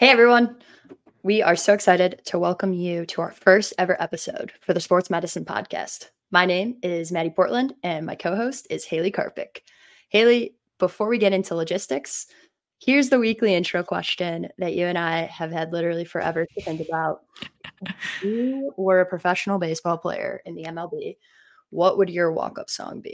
Hey everyone. We are so excited to welcome you to our first ever episode for the Sports Medicine Podcast. My name is Maddie Portland and my co host is Haley Karpik. Haley, before we get into logistics, here's the weekly intro question that you and I have had literally forever to think about. If you were a professional baseball player in the MLB, what would your walk up song be?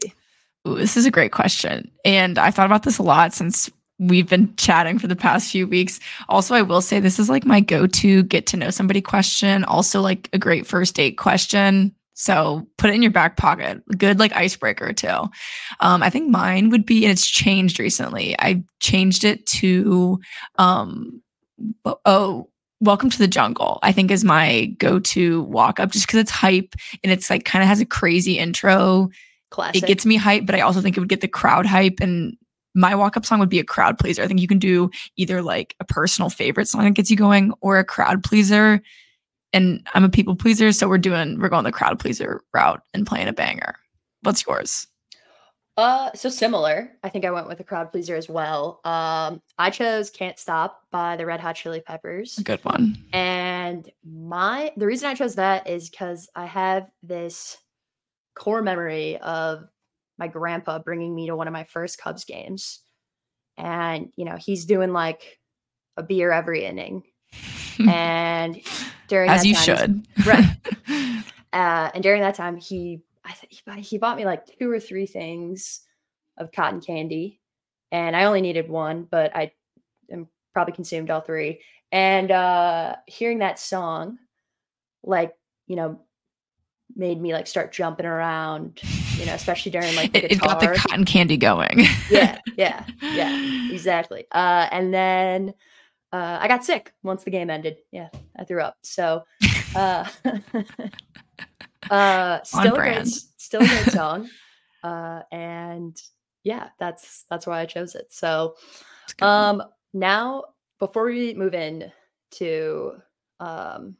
Ooh, this is a great question. And I thought about this a lot since we've been chatting for the past few weeks. Also, I will say this is like my go to get to know somebody question. Also, like a great first date question. So put it in your back pocket. Good like icebreaker too. Um, I think mine would be, and it's changed recently. I changed it to, um, oh, Welcome to the Jungle. I think is my go-to walk up, just because it's hype and it's like kind of has a crazy intro. Classic. It gets me hype, but I also think it would get the crowd hype and my walk up song would be a crowd pleaser. I think you can do either like a personal favorite song that gets you going or a crowd pleaser. And I'm a people pleaser, so we're doing we're going the crowd pleaser route and playing a banger. What's yours? Uh, so similar. I think I went with a crowd pleaser as well. Um, I chose "Can't Stop" by the Red Hot Chili Peppers. Good one. And my the reason I chose that is because I have this core memory of my grandpa bringing me to one of my first Cubs games. And, you know, he's doing like a beer every inning. and during as you time, should. right. Uh, and during that time, he, I th- he bought me like two or three things of cotton candy. And I only needed one, but I am probably consumed all three. And uh, hearing that song, like, you know, made me like start jumping around you know, especially during like the it, it, got the cotton candy going. yeah, yeah, yeah, exactly. Uh, and then uh, I got sick once the game ended. Yeah, I threw up. So, uh, uh, still a great, still a great song. Uh, and yeah, that's that's why I chose it. So, um, now before we move in to um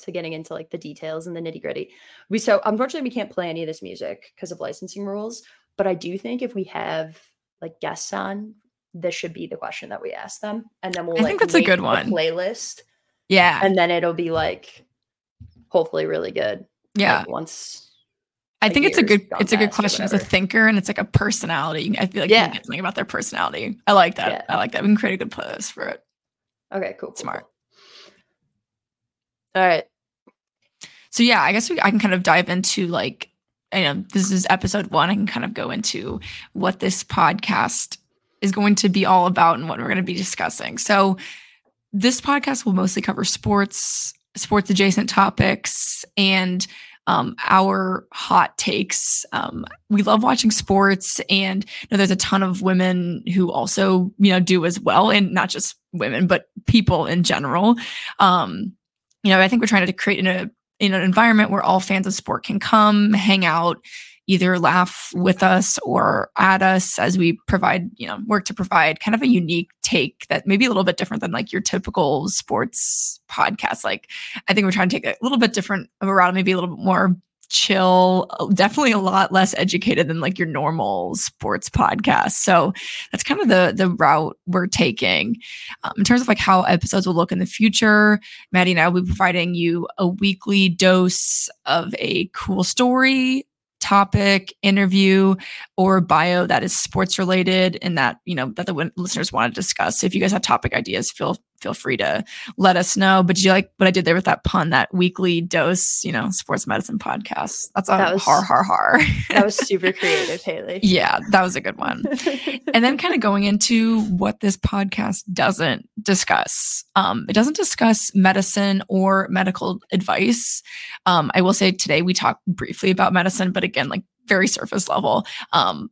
to getting into like the details and the nitty gritty. We so unfortunately we can't play any of this music because of licensing rules. But I do think if we have like guests on, this should be the question that we ask them, and then we'll. I like, think that's a good one. Playlist. Yeah, and then it'll be like, hopefully, really good. Yeah. Like, once. I think it's a good it's a good question as a thinker and it's like a personality. I feel like yeah. you can get something about their personality. I like that. Yeah. I like that. We can create a good playlist for it. Okay, cool. cool Smart. Cool. All right. So yeah, I guess we, I can kind of dive into like, you know, this is episode one. I can kind of go into what this podcast is going to be all about and what we're going to be discussing. So this podcast will mostly cover sports, sports adjacent topics, and um, our hot takes. Um, we love watching sports, and you know, there's a ton of women who also you know do as well, and not just women, but people in general. Um, you know, I think we're trying to create in a in an environment where all fans of sport can come, hang out, either laugh with us or at us as we provide, you know, work to provide kind of a unique take that maybe a little bit different than like your typical sports podcast. Like I think we're trying to take a little bit different of a route, maybe a little bit more chill, definitely a lot less educated than like your normal sports podcast. So that's kind of the the route we're taking. Um, in terms of like how episodes will look in the future, Maddie and I will be providing you a weekly dose of a cool story, topic, interview, or bio that is sports related and that, you know, that the listeners want to discuss. If you guys have topic ideas, feel feel free to let us know. But you like what I did there with that pun, that weekly dose, you know, sports medicine podcast? That's a that was, har har har. that was super creative, Haley. yeah, that was a good one. and then kind of going into what this podcast doesn't discuss. Um, it doesn't discuss medicine or medical advice. Um, I will say today we talked briefly about medicine, but again, like very surface level. Um,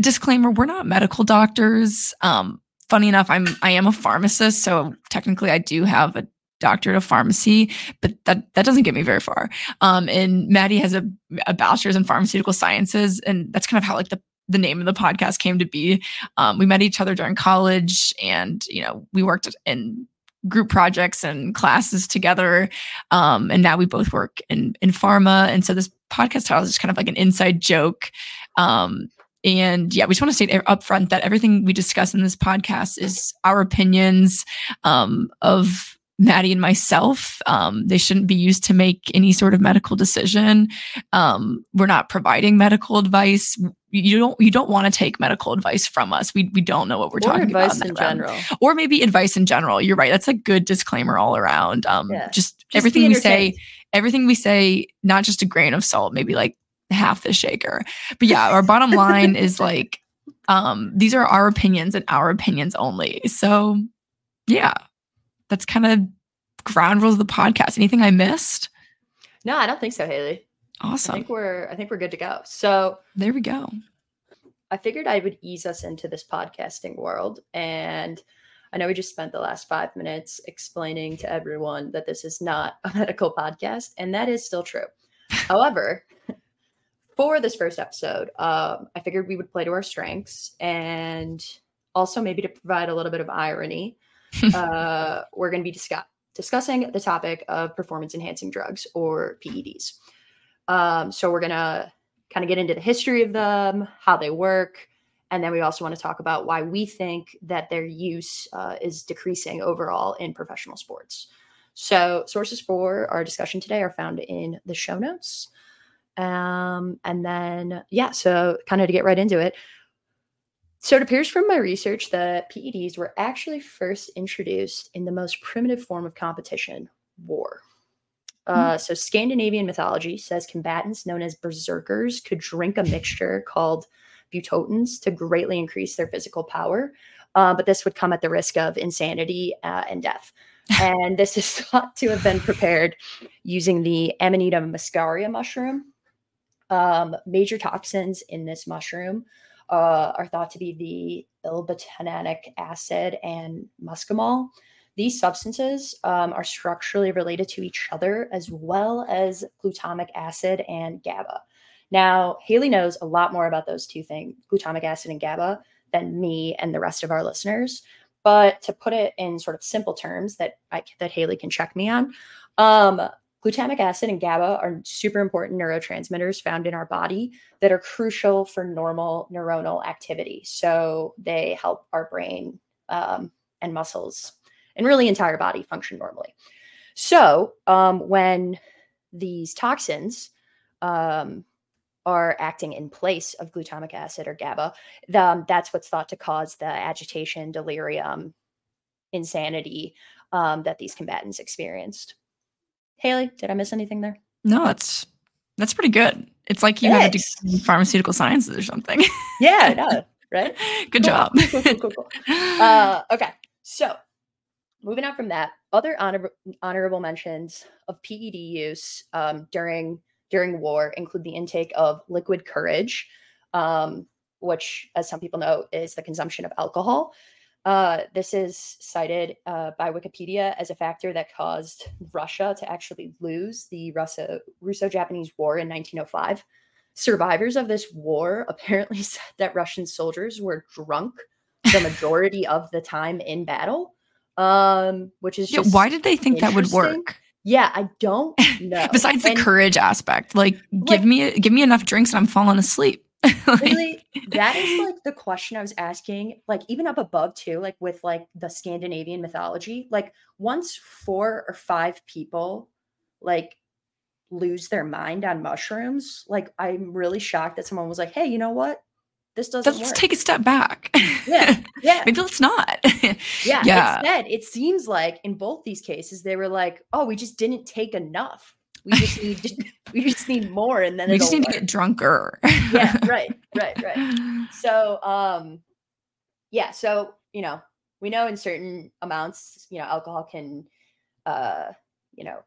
disclaimer we're not medical doctors um, funny enough, I'm I am a pharmacist, so technically I do have a doctorate of pharmacy, but that that doesn't get me very far. Um, and Maddie has a, a bachelor's in pharmaceutical sciences, and that's kind of how like the the name of the podcast came to be. Um, we met each other during college, and you know we worked in group projects and classes together, um, and now we both work in in pharma. And so this podcast title is just kind of like an inside joke. Um, and yeah, we just want to state up front that everything we discuss in this podcast is our opinions um, of Maddie and myself. Um, they shouldn't be used to make any sort of medical decision. Um, we're not providing medical advice. You don't you don't want to take medical advice from us. We we don't know what we're or talking advice about in, in general, or maybe advice in general. You're right. That's a good disclaimer all around. Um, yeah. just, just everything we say, everything we say, not just a grain of salt. Maybe like half the shaker. But yeah, our bottom line is like um, these are our opinions and our opinions only. So yeah, that's kind of ground rules of the podcast. Anything I missed? No, I don't think so, Haley. Awesome. I think we're I think we're good to go. So there we go. I figured I would ease us into this podcasting world. And I know we just spent the last five minutes explaining to everyone that this is not a medical podcast, and that is still true. However, for this first episode, um, I figured we would play to our strengths and also maybe to provide a little bit of irony uh, we're going to be discuss- discussing the topic of performance enhancing drugs or PEDs. Um, so we're going to kind of get into the history of them, how they work, and then we also want to talk about why we think that their use uh, is decreasing overall in professional sports. So, sources for our discussion today are found in the show notes. Um, and then, yeah, so kind of to get right into it, so it appears from my research that PEDs were actually first introduced in the most primitive form of competition, war. Uh, mm-hmm. So Scandinavian mythology says combatants known as berserkers could drink a mixture called Butotens to greatly increase their physical power, uh, but this would come at the risk of insanity uh, and death. and this is thought to have been prepared using the Amanita muscaria mushroom. Um, major toxins in this mushroom uh, are thought to be the ibotenic acid and muscimol. These substances um, are structurally related to each other as well as glutamic acid and GABA. Now, Haley knows a lot more about those two things, glutamic acid and GABA, than me and the rest of our listeners. But to put it in sort of simple terms that I, that Haley can check me on, um, Glutamic acid and GABA are super important neurotransmitters found in our body that are crucial for normal neuronal activity. So they help our brain um, and muscles and really entire body function normally. So um, when these toxins um, are acting in place of glutamic acid or GABA, the, um, that's what's thought to cause the agitation, delirium, insanity um, that these combatants experienced. Haley, did I miss anything there? No, that's that's pretty good. It's like you have to do pharmaceutical sciences or something. yeah, know, right? Good cool. job. Cool, cool, cool, cool. Uh, okay, so moving on from that, other honor- honorable mentions of PED use um, during during war include the intake of liquid courage, um, which, as some people know, is the consumption of alcohol. Uh, this is cited uh, by Wikipedia as a factor that caused Russia to actually lose the Russo Japanese War in 1905. Survivors of this war apparently said that Russian soldiers were drunk the majority of the time in battle, um, which is yeah, why did they think that would work? Yeah, I don't know. Besides the and, courage aspect, like, like give me give me enough drinks and I'm falling asleep. like, really? That is like the question i was asking like even up above too like with like the scandinavian mythology like once four or five people like lose their mind on mushrooms like i'm really shocked that someone was like hey you know what? This doesn't let's work. take a step back. Yeah yeah. Maybe let's not. Yeah yeah. instead it seems like in both these cases they were like oh we just didn't take enough we just need just, we just need more, and then we just need work. to get drunker. yeah, right, right, right. So, um, yeah, so you know, we know in certain amounts, you know, alcohol can, uh, you know,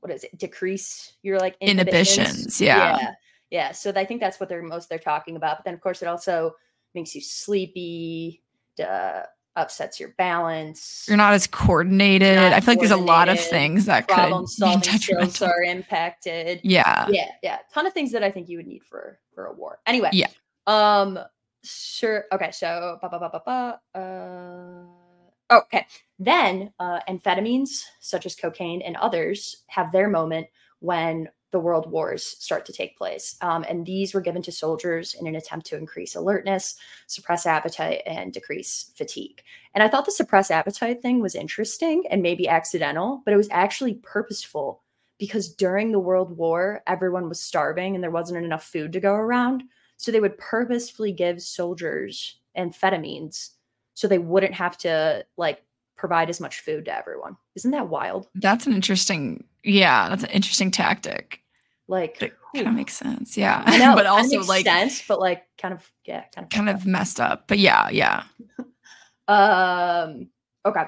what is it? Decrease your like inhibitions. inhibitions yeah. yeah, yeah. So I think that's what they're most they're talking about. But then, of course, it also makes you sleepy. Uh, upsets your balance. You're not as coordinated. Not I feel like there's a lot of things that problem could solving skills are impacted. Yeah. Yeah. Yeah. Ton of things that I think you would need for for a war. Anyway. Yeah. Um sure. Okay, so uh okay. Then uh amphetamines such as cocaine and others have their moment when the world wars start to take place. Um, and these were given to soldiers in an attempt to increase alertness, suppress appetite, and decrease fatigue. And I thought the suppress appetite thing was interesting and maybe accidental, but it was actually purposeful because during the World War, everyone was starving and there wasn't enough food to go around. So they would purposefully give soldiers amphetamines so they wouldn't have to like provide as much food to everyone. Isn't that wild? That's an interesting, yeah, that's an interesting tactic. Like, it kind of makes sense, yeah. Know, but also like sense, but like kind of, yeah, kind of, kind of messed up. But yeah, yeah. um. Okay.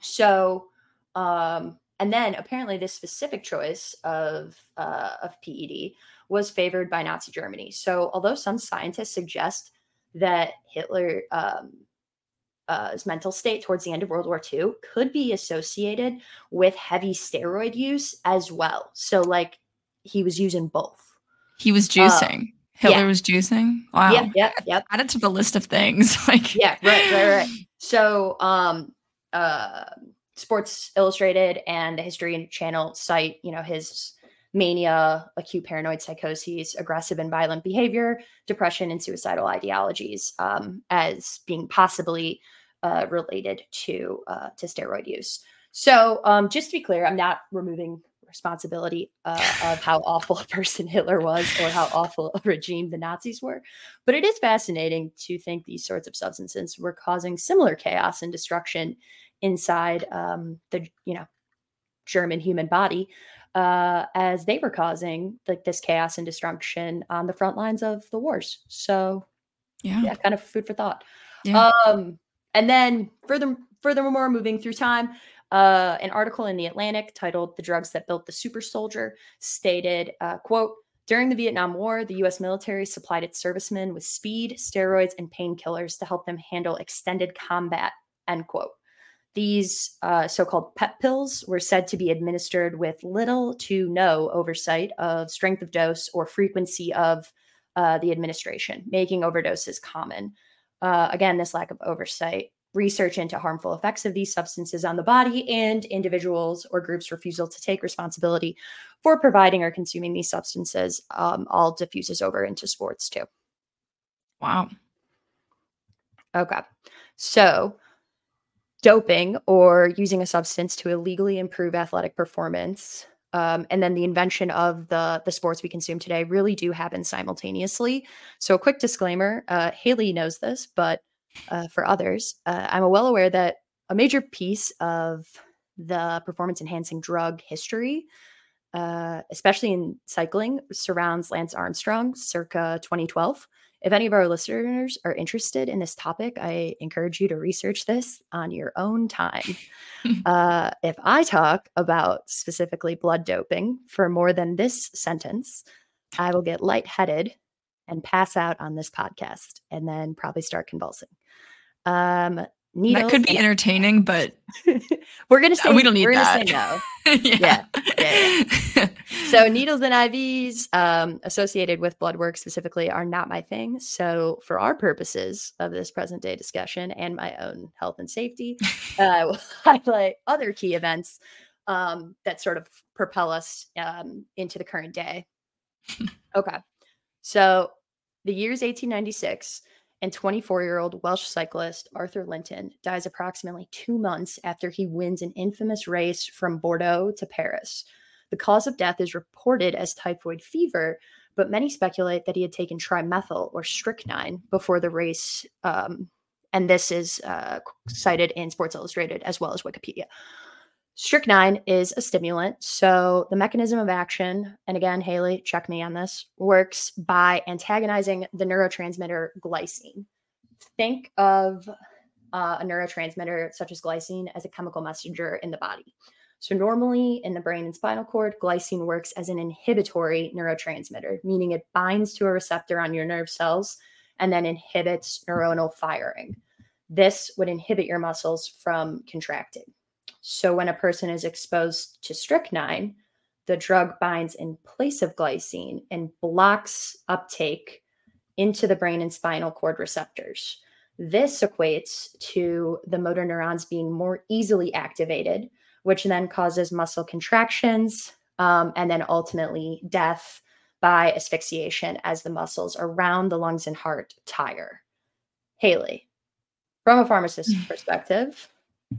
So, um, and then apparently this specific choice of uh, of PED was favored by Nazi Germany. So although some scientists suggest that Hitler um, uh, his mental state towards the end of World War II could be associated with heavy steroid use as well. So, like, he was using both. He was uh, juicing. Uh, Hitler yeah. was juicing. Wow. Yeah, yeah, yep. Add it to the list of things. like, yeah, right, right, right. So, um, uh, Sports Illustrated and the History Channel cite, you know, his mania, acute paranoid psychoses, aggressive and violent behavior, depression, and suicidal ideologies um, as being possibly uh, related to uh, to steroid use. So, um, just to be clear, I'm not removing responsibility uh, of how awful a person Hitler was or how awful a regime the Nazis were, but it is fascinating to think these sorts of substances were causing similar chaos and destruction inside um, the you know German human body uh, as they were causing like this chaos and destruction on the front lines of the wars. So yeah, yeah kind of food for thought. Yeah. Um, and then further furthermore, moving through time, uh, an article in the Atlantic titled "The Drugs That Built the Super Soldier" stated, uh, "quote." During the Vietnam War, the US military supplied its servicemen with speed, steroids, and painkillers to help them handle extended combat. End quote. These uh, so called PEP pills were said to be administered with little to no oversight of strength of dose or frequency of uh, the administration, making overdoses common. Uh, again, this lack of oversight, research into harmful effects of these substances on the body, and individuals or groups' refusal to take responsibility for providing or consuming these substances um, all diffuses over into sports too. Wow. Okay. So, doping or using a substance to illegally improve athletic performance um, and then the invention of the the sports we consume today really do happen simultaneously. So, a quick disclaimer: uh, Haley knows this, but uh, for others, uh, I'm well aware that a major piece of the performance enhancing drug history, uh, especially in cycling, surrounds Lance Armstrong, circa 2012. If any of our listeners are interested in this topic, I encourage you to research this on your own time. uh, if I talk about specifically blood doping for more than this sentence, I will get lightheaded and pass out on this podcast and then probably start convulsing. Um, Needles. That could be entertaining, but we're gonna say we don't need we're that. Gonna say no. yeah. Yeah. yeah, yeah. so needles and IVs um, associated with blood work specifically are not my thing. So for our purposes of this present day discussion and my own health and safety, uh, I will highlight other key events um, that sort of propel us um, into the current day. okay, so the year's 1896 and 24 year old Welsh cyclist Arthur Linton dies approximately two months after he wins an infamous race from Bordeaux to Paris. The cause of death is reported as typhoid fever, but many speculate that he had taken trimethyl or strychnine before the race. Um, and this is uh, cited in Sports Illustrated as well as Wikipedia. Strychnine is a stimulant. So the mechanism of action, and again, Haley, check me on this, works by antagonizing the neurotransmitter glycine. Think of uh, a neurotransmitter such as glycine as a chemical messenger in the body. So, normally in the brain and spinal cord, glycine works as an inhibitory neurotransmitter, meaning it binds to a receptor on your nerve cells and then inhibits neuronal firing. This would inhibit your muscles from contracting. So when a person is exposed to strychnine, the drug binds in place of glycine and blocks uptake into the brain and spinal cord receptors. This equates to the motor neurons being more easily activated, which then causes muscle contractions, um, and then ultimately death by asphyxiation as the muscles around the lungs and heart tire. Haley, from a pharmacist perspective,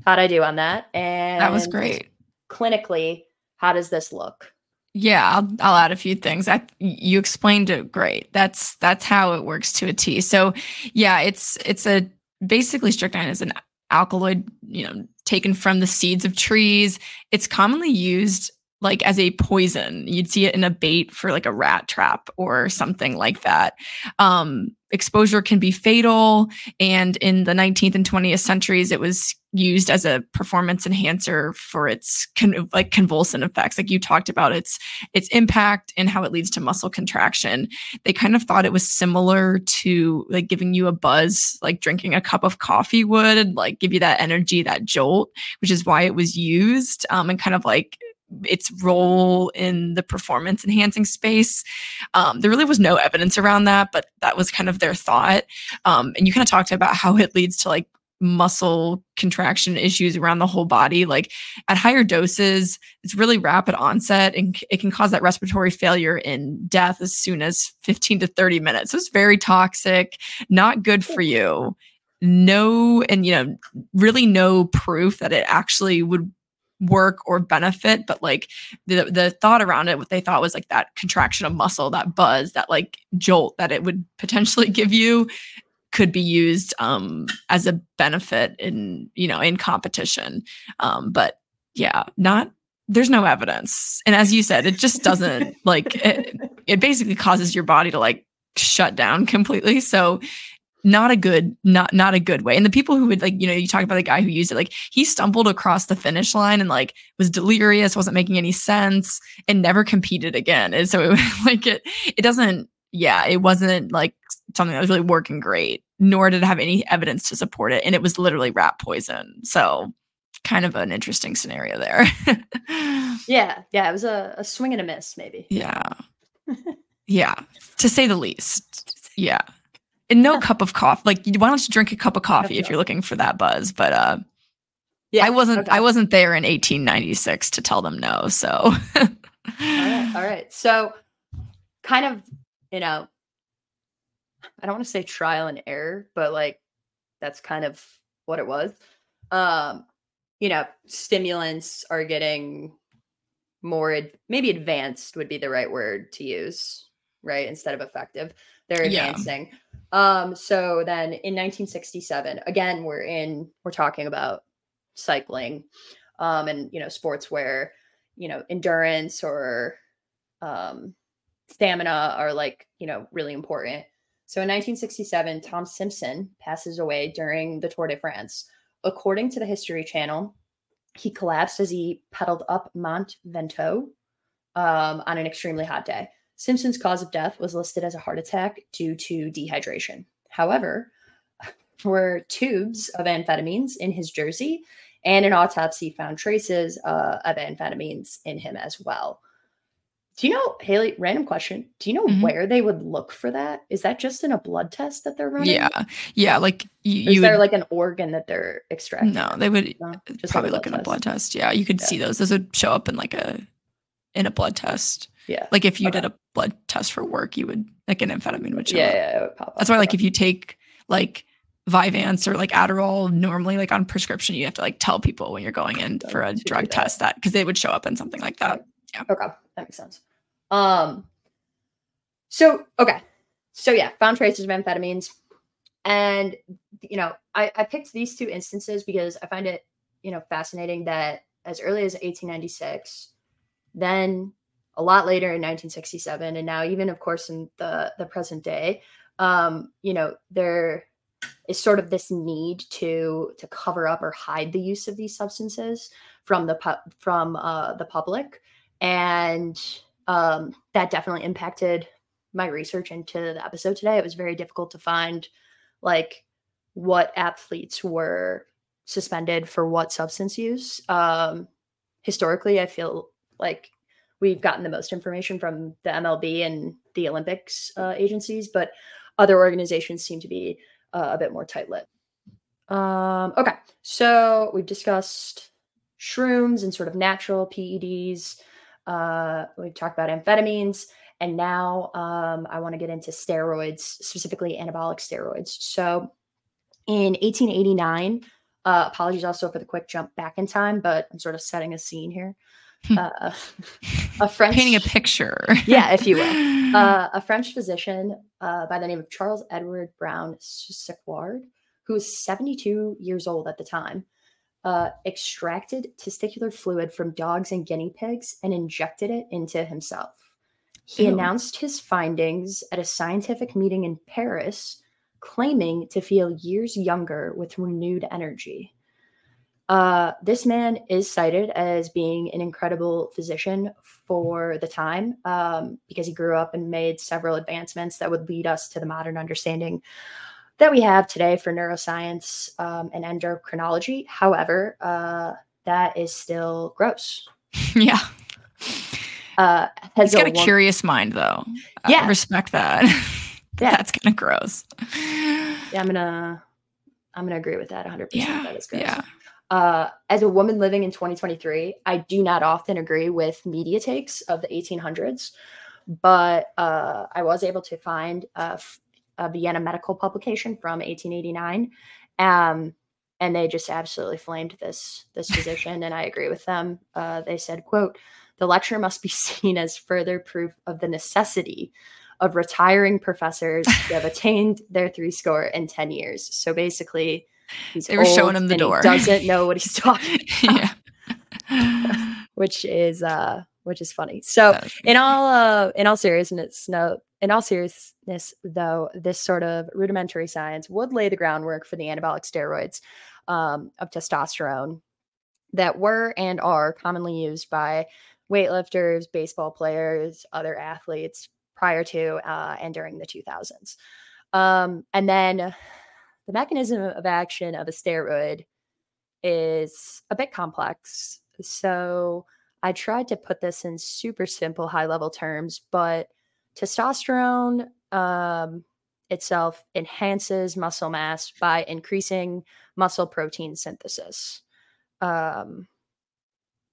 how'd I do on that? And that was great. Clinically, how does this look? Yeah, I'll, I'll add a few things. I, you explained it great. That's that's how it works to a T. So, yeah, it's it's a basically strychnine is an alkaloid, you know, taken from the seeds of trees. It's commonly used like as a poison. You'd see it in a bait for like a rat trap or something like that. Um, exposure can be fatal. And in the 19th and 20th centuries, it was used as a performance enhancer for its con- like convulsant effects. Like you talked about its its impact and how it leads to muscle contraction. They kind of thought it was similar to like giving you a buzz, like drinking a cup of coffee would, like give you that energy, that jolt, which is why it was used. Um, and kind of like its role in the performance enhancing space. Um, there really was no evidence around that, but that was kind of their thought. Um, and you kind of talked about how it leads to like muscle contraction issues around the whole body. Like at higher doses, it's really rapid onset and it can cause that respiratory failure and death as soon as 15 to 30 minutes. So it's very toxic, not good for you. No, and you know, really no proof that it actually would work or benefit but like the the thought around it what they thought was like that contraction of muscle that buzz that like jolt that it would potentially give you could be used um as a benefit in you know in competition. Um but yeah not there's no evidence. And as you said it just doesn't like it, it basically causes your body to like shut down completely. So not a good not not a good way. And the people who would like you know you talk about the guy who used it like he stumbled across the finish line and like was delirious wasn't making any sense and never competed again. And so it like it it doesn't yeah it wasn't like something that was really working great nor did it have any evidence to support it and it was literally rat poison. So kind of an interesting scenario there. Yeah yeah it was a, a swing and a miss maybe. Yeah. Yeah. To say the least. Yeah and no cup of coffee. Like, why don't you drink a cup of coffee if you're looking for that buzz? But uh, yeah, I wasn't. Okay. I wasn't there in 1896 to tell them no. So, all right, all right. So, kind of, you know, I don't want to say trial and error, but like that's kind of what it was. Um, you know, stimulants are getting more ad- maybe advanced would be the right word to use, right? Instead of effective. They're advancing. Yeah. Um, so then in 1967, again, we're in, we're talking about cycling, um, and you know, sports where, you know, endurance or um stamina are like, you know, really important. So in 1967, Tom Simpson passes away during the Tour de France. According to the History Channel, he collapsed as he pedaled up Mont Ventoux um, on an extremely hot day. Simpson's cause of death was listed as a heart attack due to dehydration. However, were tubes of amphetamines in his jersey, and an autopsy found traces uh, of amphetamines in him as well. Do you know, Haley? Random question. Do you know mm-hmm. where they would look for that? Is that just in a blood test that they're running? Yeah, yeah. Like you, is there like an organ that they're extracting? No, they would no? just probably look in a blood test. Yeah, you could yeah. see those. Those would show up in like a in a blood test. Yeah. Like if you okay. did a blood test for work, you would like an amphetamine would show yeah, up. Yeah, would pop up. That's why like if you take like Vyvanse or like Adderall normally like on prescription, you have to like tell people when you're going in for a drug test that because they would show up in something like that. Yeah. Okay. That makes sense. Um so okay. So yeah, found traces of amphetamines. And you know, I, I picked these two instances because I find it, you know, fascinating that as early as 1896, then a lot later in 1967 and now even of course in the the present day um you know there is sort of this need to to cover up or hide the use of these substances from the pu- from uh, the public. And um that definitely impacted my research into the episode today. It was very difficult to find like what athletes were suspended for what substance use. Um historically i feel like we've gotten the most information from the MLB and the Olympics uh, agencies, but other organizations seem to be uh, a bit more tight lipped. Um, okay, so we've discussed shrooms and sort of natural PEDs. Uh, we've talked about amphetamines, and now um, I want to get into steroids, specifically anabolic steroids. So in 1889, uh, apologies also for the quick jump back in time, but I'm sort of setting a scene here. Hmm. Uh, a French Painting a picture. yeah, if you will. Uh, a French physician uh, by the name of Charles Edward Brown Sequard, who was 72 years old at the time, uh, extracted testicular fluid from dogs and guinea pigs and injected it into himself. He Ew. announced his findings at a scientific meeting in Paris, claiming to feel years younger with renewed energy. Uh, this man is cited as being an incredible physician for the time um, because he grew up and made several advancements that would lead us to the modern understanding that we have today for neuroscience um, and endocrinology. However, uh, that is still gross. yeah. Uh, has He's got a one- curious mind, though. I Yeah. respect that. Yeah. That's kind of gross. Yeah, I'm gonna, I'm gonna agree with that 100. percent That is gross. Yeah. Uh, as a woman living in 2023, I do not often agree with media takes of the 1800s, but uh, I was able to find a Vienna medical publication from 1889, um, and they just absolutely flamed this this physician, and I agree with them. Uh, they said, "quote The lecture must be seen as further proof of the necessity." Of retiring professors who have attained their three score in 10 years. So basically, he's They were showing him the door. doesn't know what he's talking yeah. which is uh which is funny so in all uh in all seriousness no in all seriousness though this sort of rudimentary science would lay the groundwork for the anabolic steroids um, of testosterone that were and are commonly used by weightlifters baseball players other athletes prior to uh, and during the 2000s um, and then the mechanism of action of a steroid is a bit complex so I tried to put this in super simple, high level terms, but testosterone um, itself enhances muscle mass by increasing muscle protein synthesis, um,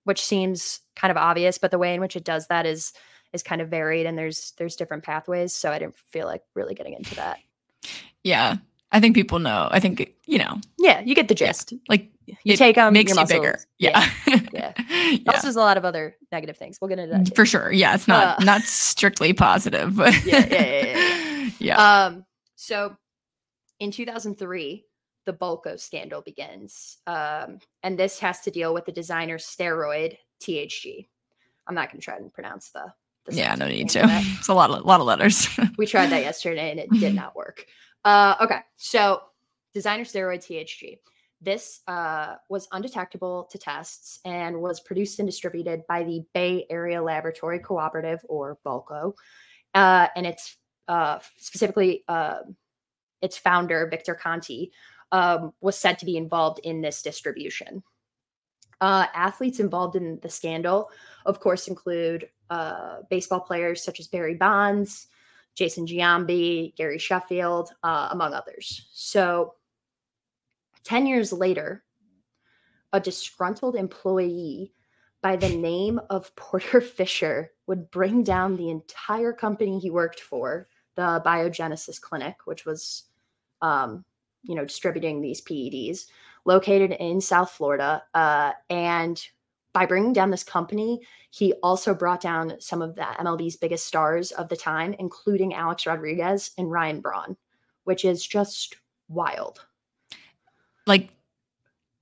which seems kind of obvious, but the way in which it does that is is kind of varied, and there's there's different pathways. So I didn't feel like really getting into that. yeah. I think people know. I think, you know, Yeah, you get the gist. like You take them, makes you bigger. muscles. Yeah. yeah. yeah. Also, there's a lot of other negative things. We'll get into that. too. For sure. Yeah. It's not Uh, not strictly positive, but Yeah, yeah, yeah, yeah, yeah. Um, so in 2003, the BALCO scandal begins. Um, and this has to deal with the designer steroid THG. I'm not going to try and pronounce the. the yeah, no need to. It's a lot of lot of letters. We tried that yesterday and it did not work. Uh, okay, so designer steroid THG. This uh, was undetectable to tests and was produced and distributed by the Bay Area Laboratory Cooperative, or BALCO, uh, and it's uh, specifically uh, its founder Victor Conte um, was said to be involved in this distribution. Uh, athletes involved in the scandal, of course, include uh, baseball players such as Barry Bonds, Jason Giambi, Gary Sheffield, uh, among others. So, 10 years later, a disgruntled employee by the name of Porter Fischer would bring down the entire company he worked for, the Biogenesis Clinic, which was, um, you know, distributing these PEDs, located in South Florida. Uh, and by bringing down this company, he also brought down some of the MLB's biggest stars of the time, including Alex Rodriguez and Ryan Braun, which is just wild. like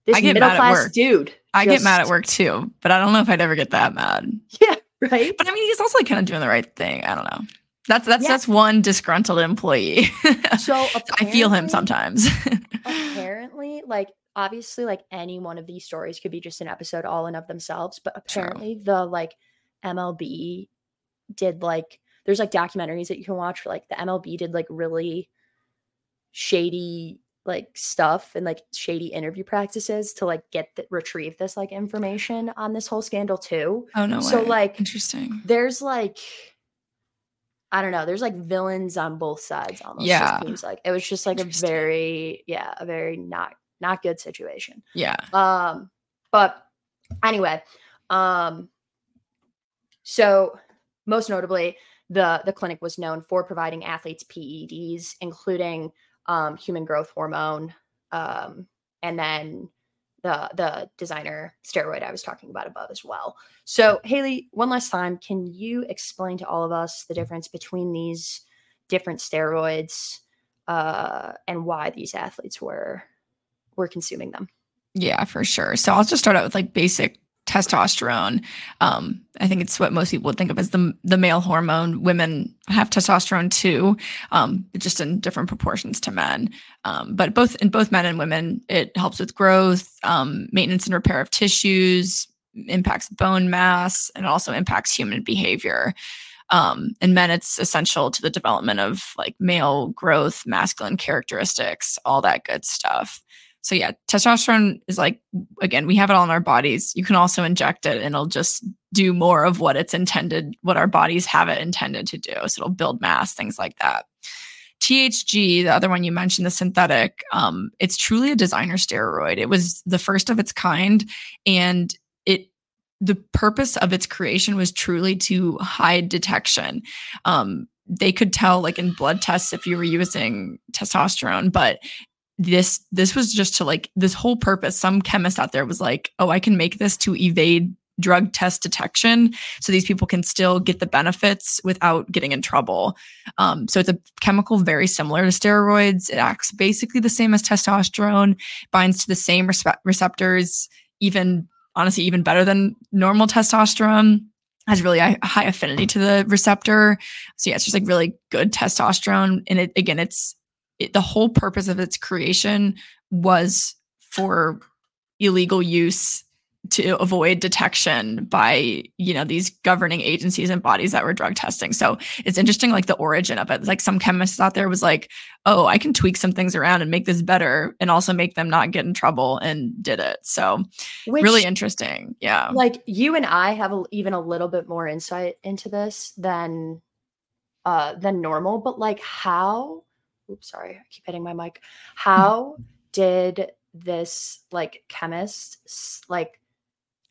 This I get middle mad at class work. dude. I get mad at work too, but I don't know if I'd ever get that mad. Yeah, right. But I mean, he's also like kind of doing the right thing. I don't know. That's that's Yeah. that's one disgruntled employee. So I feel him sometimes. apparently, like obviously, like any one of these stories could be just an episode all in of themselves, but True. apparently the like MLB did like there's like documentaries that you can watch for like the MLB did like really shady like stuff and like shady interview practices to like get the, retrieve this like information on this whole scandal too. oh no So, way. like, interesting. There's like I don't know, there's like villains on both sides almost. it Yeah. seems like it was just like a very yeah, a very not not good situation. Yeah. Um, but anyway, um, so most notably, the the clinic was known for providing athletes PEDs, including um, human growth hormone, um, and then the the designer steroid I was talking about above as well. So Haley, one last time, can you explain to all of us the difference between these different steroids uh, and why these athletes were were consuming them? Yeah, for sure. So I'll just start out with like basic testosterone. Um, I think it's what most people would think of as the the male hormone. Women have testosterone too, um, just in different proportions to men. Um, but both in both men and women, it helps with growth, um, maintenance and repair of tissues, impacts bone mass, and also impacts human behavior. Um, in men, it's essential to the development of like male growth, masculine characteristics, all that good stuff. So yeah, testosterone is like again, we have it all in our bodies. You can also inject it and it'll just do more of what it's intended, what our bodies have it intended to do. So it'll build mass, things like that. THG, the other one you mentioned, the synthetic, um, it's truly a designer steroid. It was the first of its kind, and it the purpose of its creation was truly to hide detection. Um, they could tell, like in blood tests, if you were using testosterone, but this this was just to like this whole purpose some chemist out there was like oh i can make this to evade drug test detection so these people can still get the benefits without getting in trouble. Um, so it's a chemical very similar to steroids. It acts basically the same as testosterone binds to the same respe- receptors even honestly even better than normal testosterone has really a high affinity to the receptor. So yeah it's just like really good testosterone. And it again it's it, the whole purpose of its creation was for illegal use to avoid detection by you know these governing agencies and bodies that were drug testing. So it's interesting like the origin of it. Like some chemists out there was like oh i can tweak some things around and make this better and also make them not get in trouble and did it. So Which, really interesting. Yeah. Like you and i have a, even a little bit more insight into this than uh than normal but like how oops, sorry, I keep hitting my mic. How did this like chemist like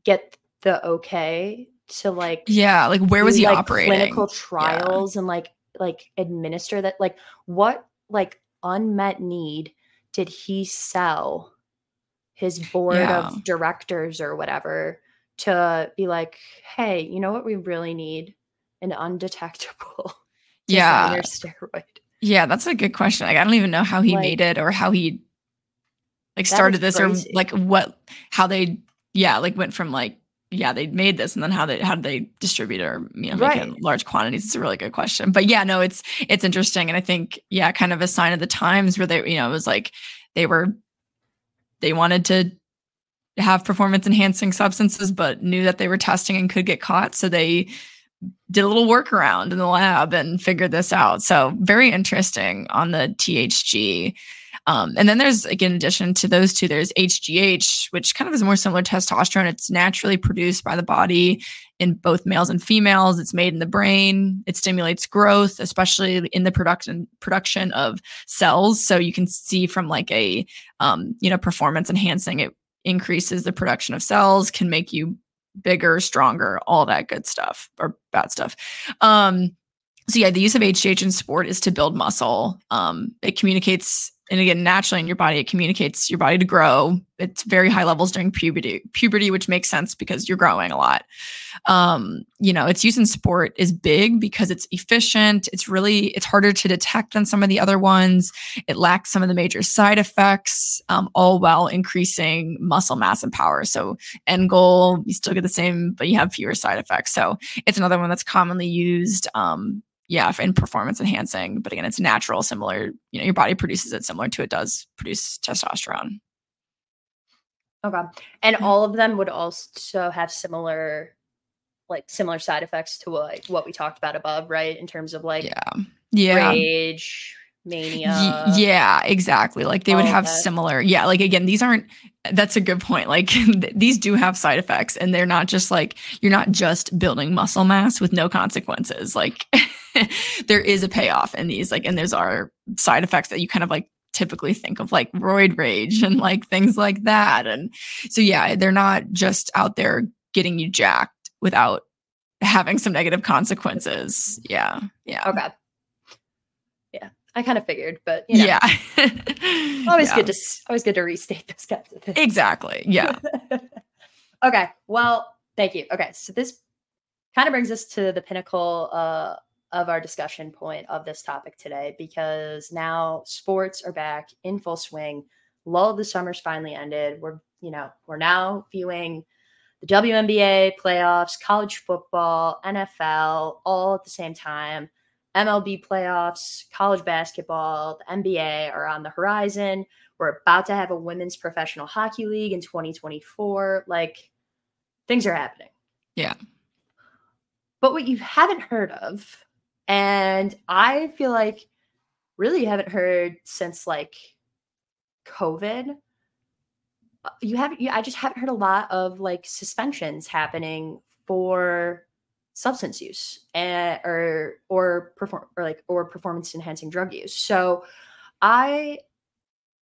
get the okay to like yeah like where was he like, operating clinical trials yeah. and like like administer that like what like unmet need did he sell his board yeah. of directors or whatever to be like hey you know what we really need an undetectable yeah steroid yeah, that's a good question. Like I don't even know how he like, made it or how he like started this crazy. or like what how they yeah, like went from like yeah, they made this and then how they how did they distribute it or you know make it in large quantities? It's a really good question. But yeah, no, it's it's interesting. And I think, yeah, kind of a sign of the times where they, you know, it was like they were they wanted to have performance enhancing substances, but knew that they were testing and could get caught. So they did a little workaround in the lab and figured this out. So very interesting on the THG. Um, and then there's, again, in addition to those two, there's HGH, which kind of is more similar to testosterone. It's naturally produced by the body in both males and females. It's made in the brain. It stimulates growth, especially in the production production of cells. So you can see from like a, um, you know, performance enhancing. It increases the production of cells, can make you bigger, stronger, all that good stuff or bad stuff. Um, so yeah, the use of HGH in sport is to build muscle. Um, it communicates, and again, naturally in your body, it communicates your body to grow. It's very high levels during puberty, puberty, which makes sense because you're growing a lot. Um, you know, its use in sport is big because it's efficient. It's really it's harder to detect than some of the other ones. It lacks some of the major side effects, um, all while increasing muscle mass and power. So end goal, you still get the same, but you have fewer side effects. So it's another one that's commonly used. Um, yeah, in performance enhancing. But again, it's natural, similar, you know, your body produces it similar to it does produce testosterone. Okay. And mm-hmm. all of them would also have similar like similar side effects to like what we talked about above, right? In terms of like yeah. Yeah. rage, mania. Y- yeah, exactly. Like they would have that. similar. Yeah, like again, these aren't that's a good point. Like these do have side effects and they're not just like you're not just building muscle mass with no consequences. Like there is a payoff in these like and there's our side effects that you kind of like typically think of like roid rage and like things like that. And so yeah, they're not just out there getting you jacked without having some negative consequences. Yeah. Yeah. Okay. I kind of figured, but you know, yeah. always yeah. good to always good to restate those kinds of things. Exactly. Yeah. okay. Well, thank you. Okay. So this kind of brings us to the pinnacle uh, of our discussion point of this topic today because now sports are back in full swing. Lull of the summer's finally ended. We're, you know, we're now viewing the WNBA playoffs, college football, NFL, all at the same time. MLB playoffs, college basketball, the NBA are on the horizon. We're about to have a women's professional hockey league in 2024. Like things are happening. Yeah. But what you haven't heard of, and I feel like really you haven't heard since like COVID, uh, you haven't, you, I just haven't heard a lot of like suspensions happening for substance use and or or perform or like or performance enhancing drug use. So I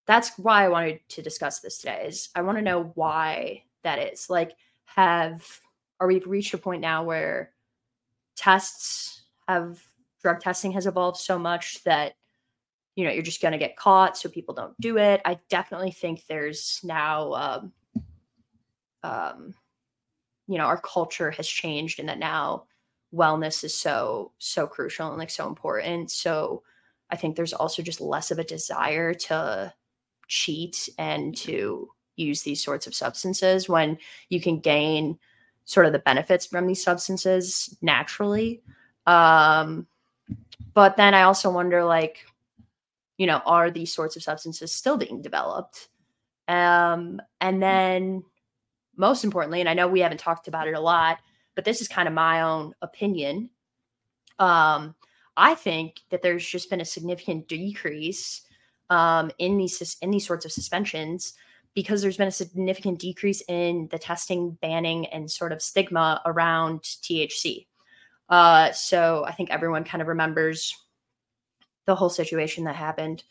that's why I wanted to discuss this today is I want to know why that is. Like have are we reached a point now where tests have drug testing has evolved so much that you know you're just going to get caught so people don't do it i definitely think there's now um, um you know our culture has changed and that now wellness is so so crucial and like so important so i think there's also just less of a desire to cheat and to use these sorts of substances when you can gain sort of the benefits from these substances naturally. Um, but then I also wonder, like, you know, are these sorts of substances still being developed? Um, and then, most importantly, and I know we haven't talked about it a lot, but this is kind of my own opinion. Um, I think that there's just been a significant decrease um, in these in these sorts of suspensions because there's been a significant decrease in the testing, banning, and sort of stigma around THC. Uh, so I think everyone kind of remembers the whole situation that happened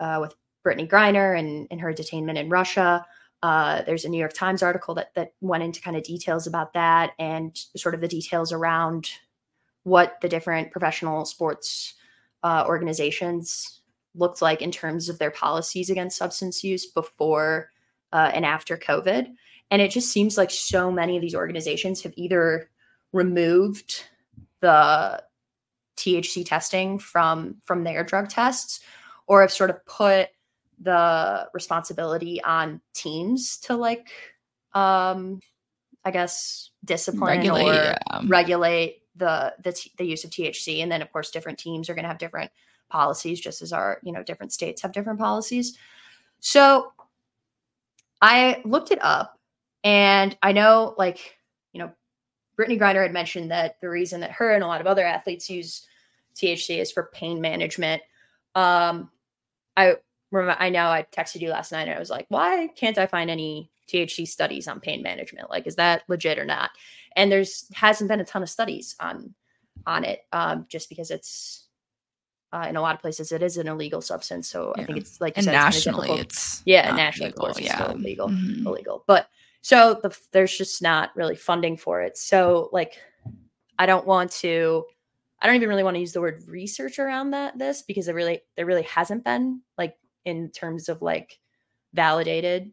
uh, with Brittney Griner and, and her detainment in Russia. Uh, there's a New York Times article that that went into kind of details about that and sort of the details around what the different professional sports uh, organizations looked like in terms of their policies against substance use before uh, and after COVID. And it just seems like so many of these organizations have either removed the THC testing from from their drug tests or have sort of put the responsibility on teams to like um I guess discipline regulate, or yeah. regulate the the, t- the use of THC and then of course different teams are going to have different policies just as our you know different states have different policies. So I looked it up and I know, like, you know, brittney griner had mentioned that the reason that her and a lot of other athletes use THC is for pain management. Um, I I know I texted you last night and I was like, why can't I find any THC studies on pain management? Like, is that legit or not? And there's hasn't been a ton of studies on on it, um, just because it's uh, in a lot of places, it is an illegal substance. So yeah. I think it's like and said, nationally, it's, it's yeah, nationally, legal, of course, yeah. it's still illegal, mm-hmm. illegal. But so the, there's just not really funding for it. So like, I don't want to. I don't even really want to use the word research around that this because there really there really hasn't been like in terms of like validated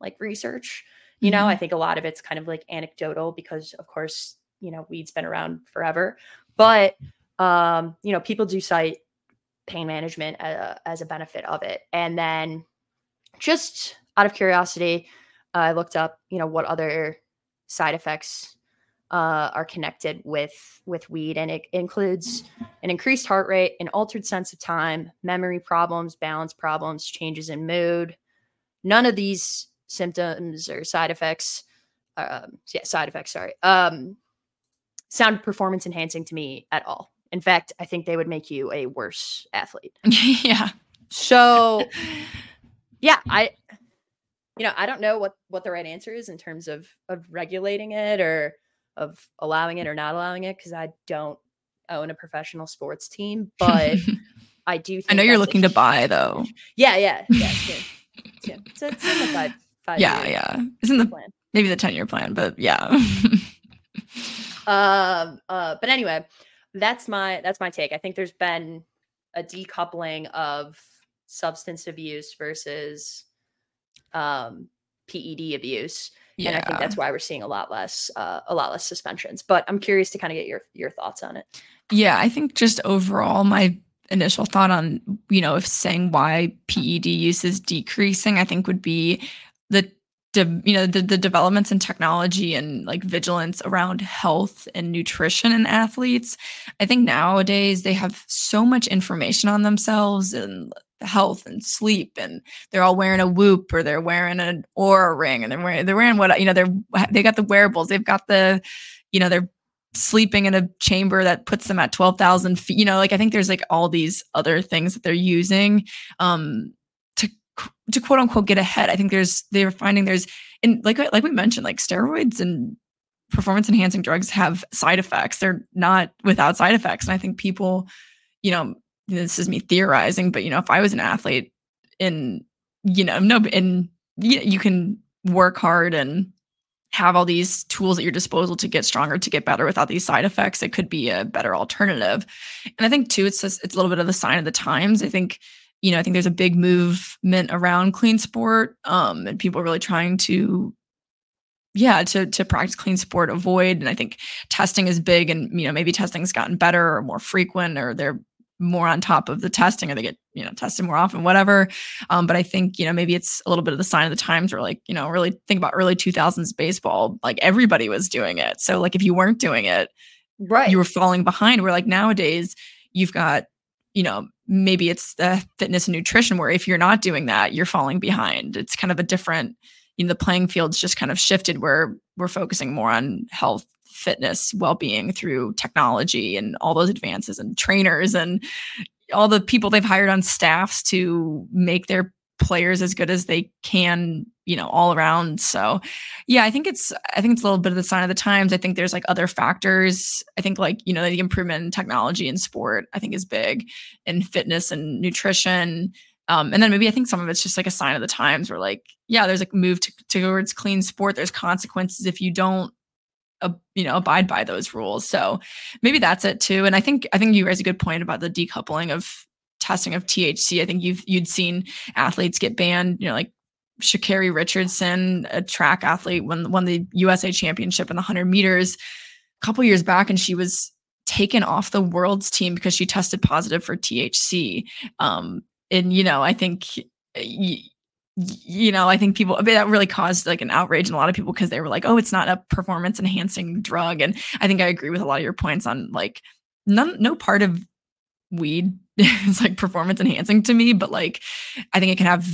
like research. You mm-hmm. know, I think a lot of it's kind of like anecdotal because of course, you know, weed's been around forever. But um, you know, people do cite pain management uh, as a benefit of it. And then just out of curiosity, I looked up, you know, what other side effects uh, are connected with with weed, and it includes an increased heart rate, an altered sense of time, memory problems, balance problems, changes in mood. None of these symptoms or side effects, um, yeah, side effects. Sorry, um, sound performance enhancing to me at all. In fact, I think they would make you a worse athlete. yeah. So, yeah, I, you know, I don't know what what the right answer is in terms of of regulating it or of allowing it or not allowing it because I don't own a professional sports team, but I do. I know you're looking to buy though. Yeah, yeah, yeah. It's, it's in the five, five yeah, yeah. It's in the plan. maybe the ten year plan, but yeah. um, uh, but anyway, that's my that's my take. I think there's been a decoupling of substance abuse versus um, PED abuse. Yeah. And I think that's why we're seeing a lot less uh, a lot less suspensions. But I'm curious to kind of get your your thoughts on it. Yeah, I think just overall my initial thought on, you know, if saying why PED use is decreasing, I think would be the de- you know the, the developments in technology and like vigilance around health and nutrition in athletes i think nowadays they have so much information on themselves and health and sleep and they're all wearing a whoop or they're wearing an Oura ring and they're wearing they're wearing what you know they're they got the wearables they've got the you know they're sleeping in a chamber that puts them at 12,000 feet you know like i think there's like all these other things that they're using um to to quote unquote get ahead. I think there's they're finding there's in like like we mentioned like steroids and performance enhancing drugs have side effects. They're not without side effects. And I think people, you know, this is me theorizing, but you know, if I was an athlete in, you know, no, and you, you can work hard and have all these tools at your disposal to get stronger, to get better without these side effects, it could be a better alternative. And I think too, it's just, it's a little bit of the sign of the times. I think you know, I think there's a big movement around clean sport, um, and people really trying to, yeah, to to practice clean sport, avoid. And I think testing is big, and you know, maybe testing's gotten better or more frequent, or they're more on top of the testing, or they get you know tested more often, whatever. Um, but I think you know maybe it's a little bit of the sign of the times, where like you know, really think about early 2000s baseball, like everybody was doing it. So like if you weren't doing it, right, you were falling behind. Where like nowadays you've got you know maybe it's the fitness and nutrition where if you're not doing that you're falling behind it's kind of a different you know the playing field's just kind of shifted where we're focusing more on health fitness well-being through technology and all those advances and trainers and all the people they've hired on staffs to make their players as good as they can you know all around. So yeah i think it's i think it's a little bit of the sign of the times. I think there's like other factors. I think like you know the improvement in technology and sport i think is big in fitness and nutrition. Um, and then maybe i think some of it's just like a sign of the times where like yeah there's like move to, towards clean sport. There's consequences if you don't uh, you know abide by those rules so maybe that's it too and i think i think you raise a good point about the decoupling of testing of THC. I think you've you'd seen athletes get banned, you know, like Sha'Carri Richardson, a track athlete, won won the USA Championship in the 100 meters a couple years back, and she was taken off the world's team because she tested positive for THC. Um, and you know, I think. You, you know, I think people that really caused like an outrage in a lot of people because they were like, "Oh, it's not a performance enhancing drug." And I think I agree with a lot of your points on like none, no part of weed is like performance enhancing to me, but like I think it can have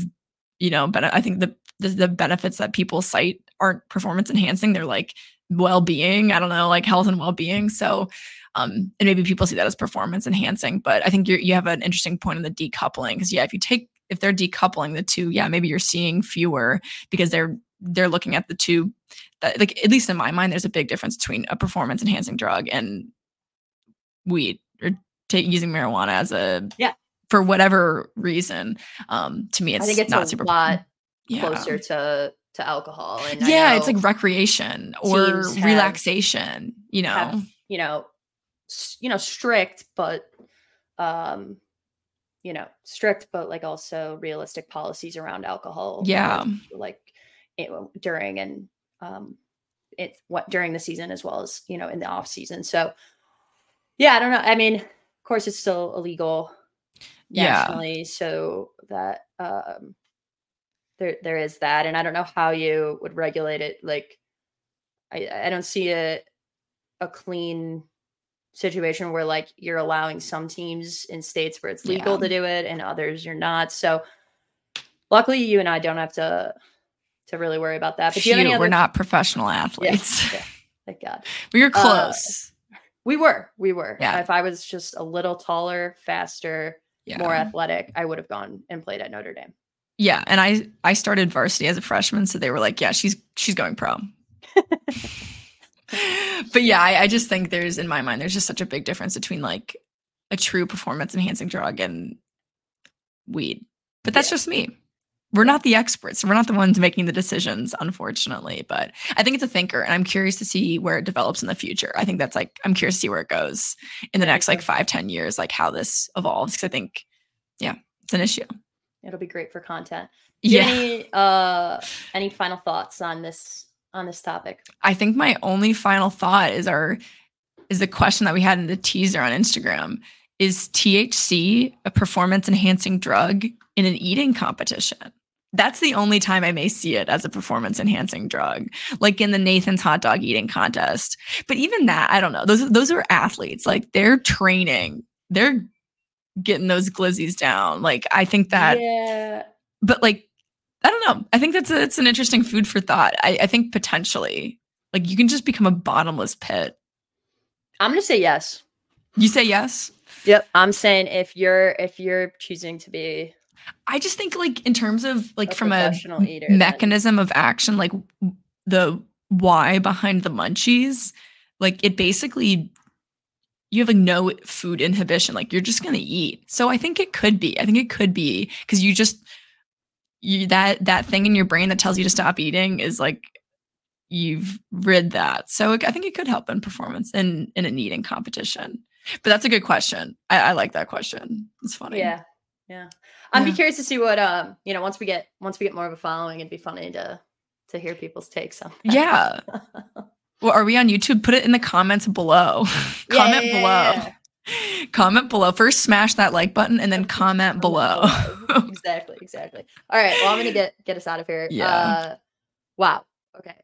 you know, but I think the, the, the benefits that people cite aren't performance enhancing. They're like well-being. I don't know, like health and well-being. So, um, and maybe people see that as performance enhancing. But I think you you have an interesting point in the decoupling because yeah, if you take if they're decoupling the two, yeah, maybe you're seeing fewer because they're they're looking at the two. That, like at least in my mind, there's a big difference between a performance enhancing drug and weed or take using marijuana as a yeah for whatever reason. Um, to me, it's, I think it's not a super lot yeah. closer to to alcohol. And yeah, it's like recreation or have, relaxation. You know, have, you know, you know, strict, but um, you know, strict, but like also realistic policies around alcohol. Yeah, like it, during and um, it what during the season as well as you know in the off season. So yeah, I don't know. I mean, of course, it's still illegal nationally, yeah. so that um, there there is that, and I don't know how you would regulate it. Like, I I don't see a a clean situation where like you're allowing some teams in states where it's legal yeah. to do it and others you're not. So luckily you and I don't have to to really worry about that. But Phew, other- we're not professional athletes. Yeah, yeah. Thank God. we were uh, close. Uh, we were. We were. Yeah. If I was just a little taller, faster, yeah. more athletic, I would have gone and played at Notre Dame. Yeah, and I I started varsity as a freshman, so they were like, "Yeah, she's she's going pro." but yeah, I, I, just think there's in my mind there's just such a big difference between like a true performance enhancing drug and weed. But that's yeah. just me. we're not the experts. We're not the ones making the decisions, unfortunately. But I think it's a thinker, and I'm curious to see where it develops in the future. I think that's like I'm curious to see where it goes in the next like five, ten years, like how this evolves. Because I think, yeah, it's an issue. It'll be great for content. yeah. Any uh any final thoughts on this on this topic? I think my only final thought is our is the question that we had in the teaser on Instagram. Is THC a performance enhancing drug in an eating competition? That's the only time I may see it as a performance enhancing drug, like in the Nathan's hot dog eating contest. But even that, I don't know. Those those are athletes. Like they're training. They're getting those glizzies down. Like I think that Yeah. But like I don't know. I think that's a, it's an interesting food for thought. I, I think potentially like you can just become a bottomless pit. I'm gonna say yes. You say yes? Yep. I'm saying if you're if you're choosing to be I just think like in terms of like a from a eater, mechanism then. of action, like the why behind the munchies, like it basically you have like no food inhibition. Like you're just gonna eat. So I think it could be. I think it could be because you just you that that thing in your brain that tells you to stop eating is like you've rid that. So I think it could help in performance in in an eating competition. But that's a good question. I, I like that question. It's funny. Yeah. Yeah. I'd yeah. be curious to see what um, you know, once we get once we get more of a following, it'd be funny to to hear people's takes on that. Yeah. well, are we on YouTube? Put it in the comments below. Yeah, comment yeah, below. comment below. First smash that like button and then comment below. exactly, exactly. All right. Well, I'm gonna get get us out of here. Yeah. Uh, wow. Okay.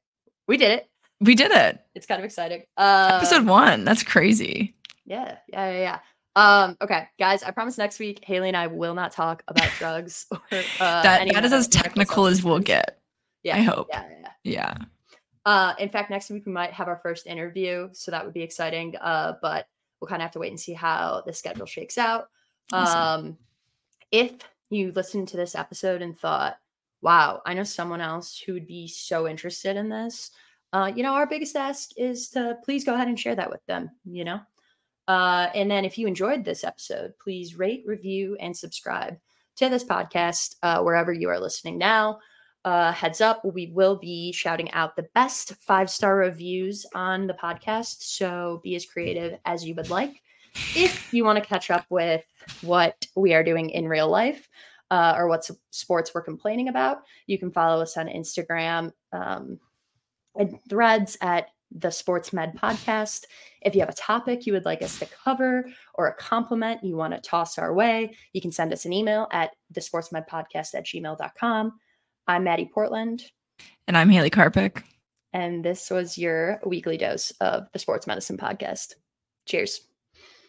We did it. We did it. It's kind of exciting. Uh, Episode one. That's crazy. Yeah. Yeah. Yeah. yeah. Um, okay, guys, I promise next week Haley and I will not talk about drugs or uh, that, that is as technical as we'll get. Yeah. I hope. Yeah, yeah. Yeah. Uh, in fact, next week we might have our first interview, so that would be exciting. Uh, but we'll kind of have to wait and see how the schedule shakes out. Awesome. Um, if you listened to this episode and thought, wow, I know someone else who would be so interested in this, uh, you know, our biggest ask is to please go ahead and share that with them, you know? Uh, and then if you enjoyed this episode, please rate, review, and subscribe to this podcast uh, wherever you are listening now. Uh, heads up, we will be shouting out the best five star reviews on the podcast. So be as creative as you would like. If you want to catch up with what we are doing in real life uh, or what sports we're complaining about, you can follow us on Instagram um, and threads at the Sports Med podcast. If you have a topic you would like us to cover or a compliment you want to toss our way, you can send us an email at the sportsmedpodcast at gmail.com. I'm Maddie Portland. And I'm Haley Karpik. And this was your weekly dose of the Sports Medicine Podcast. Cheers.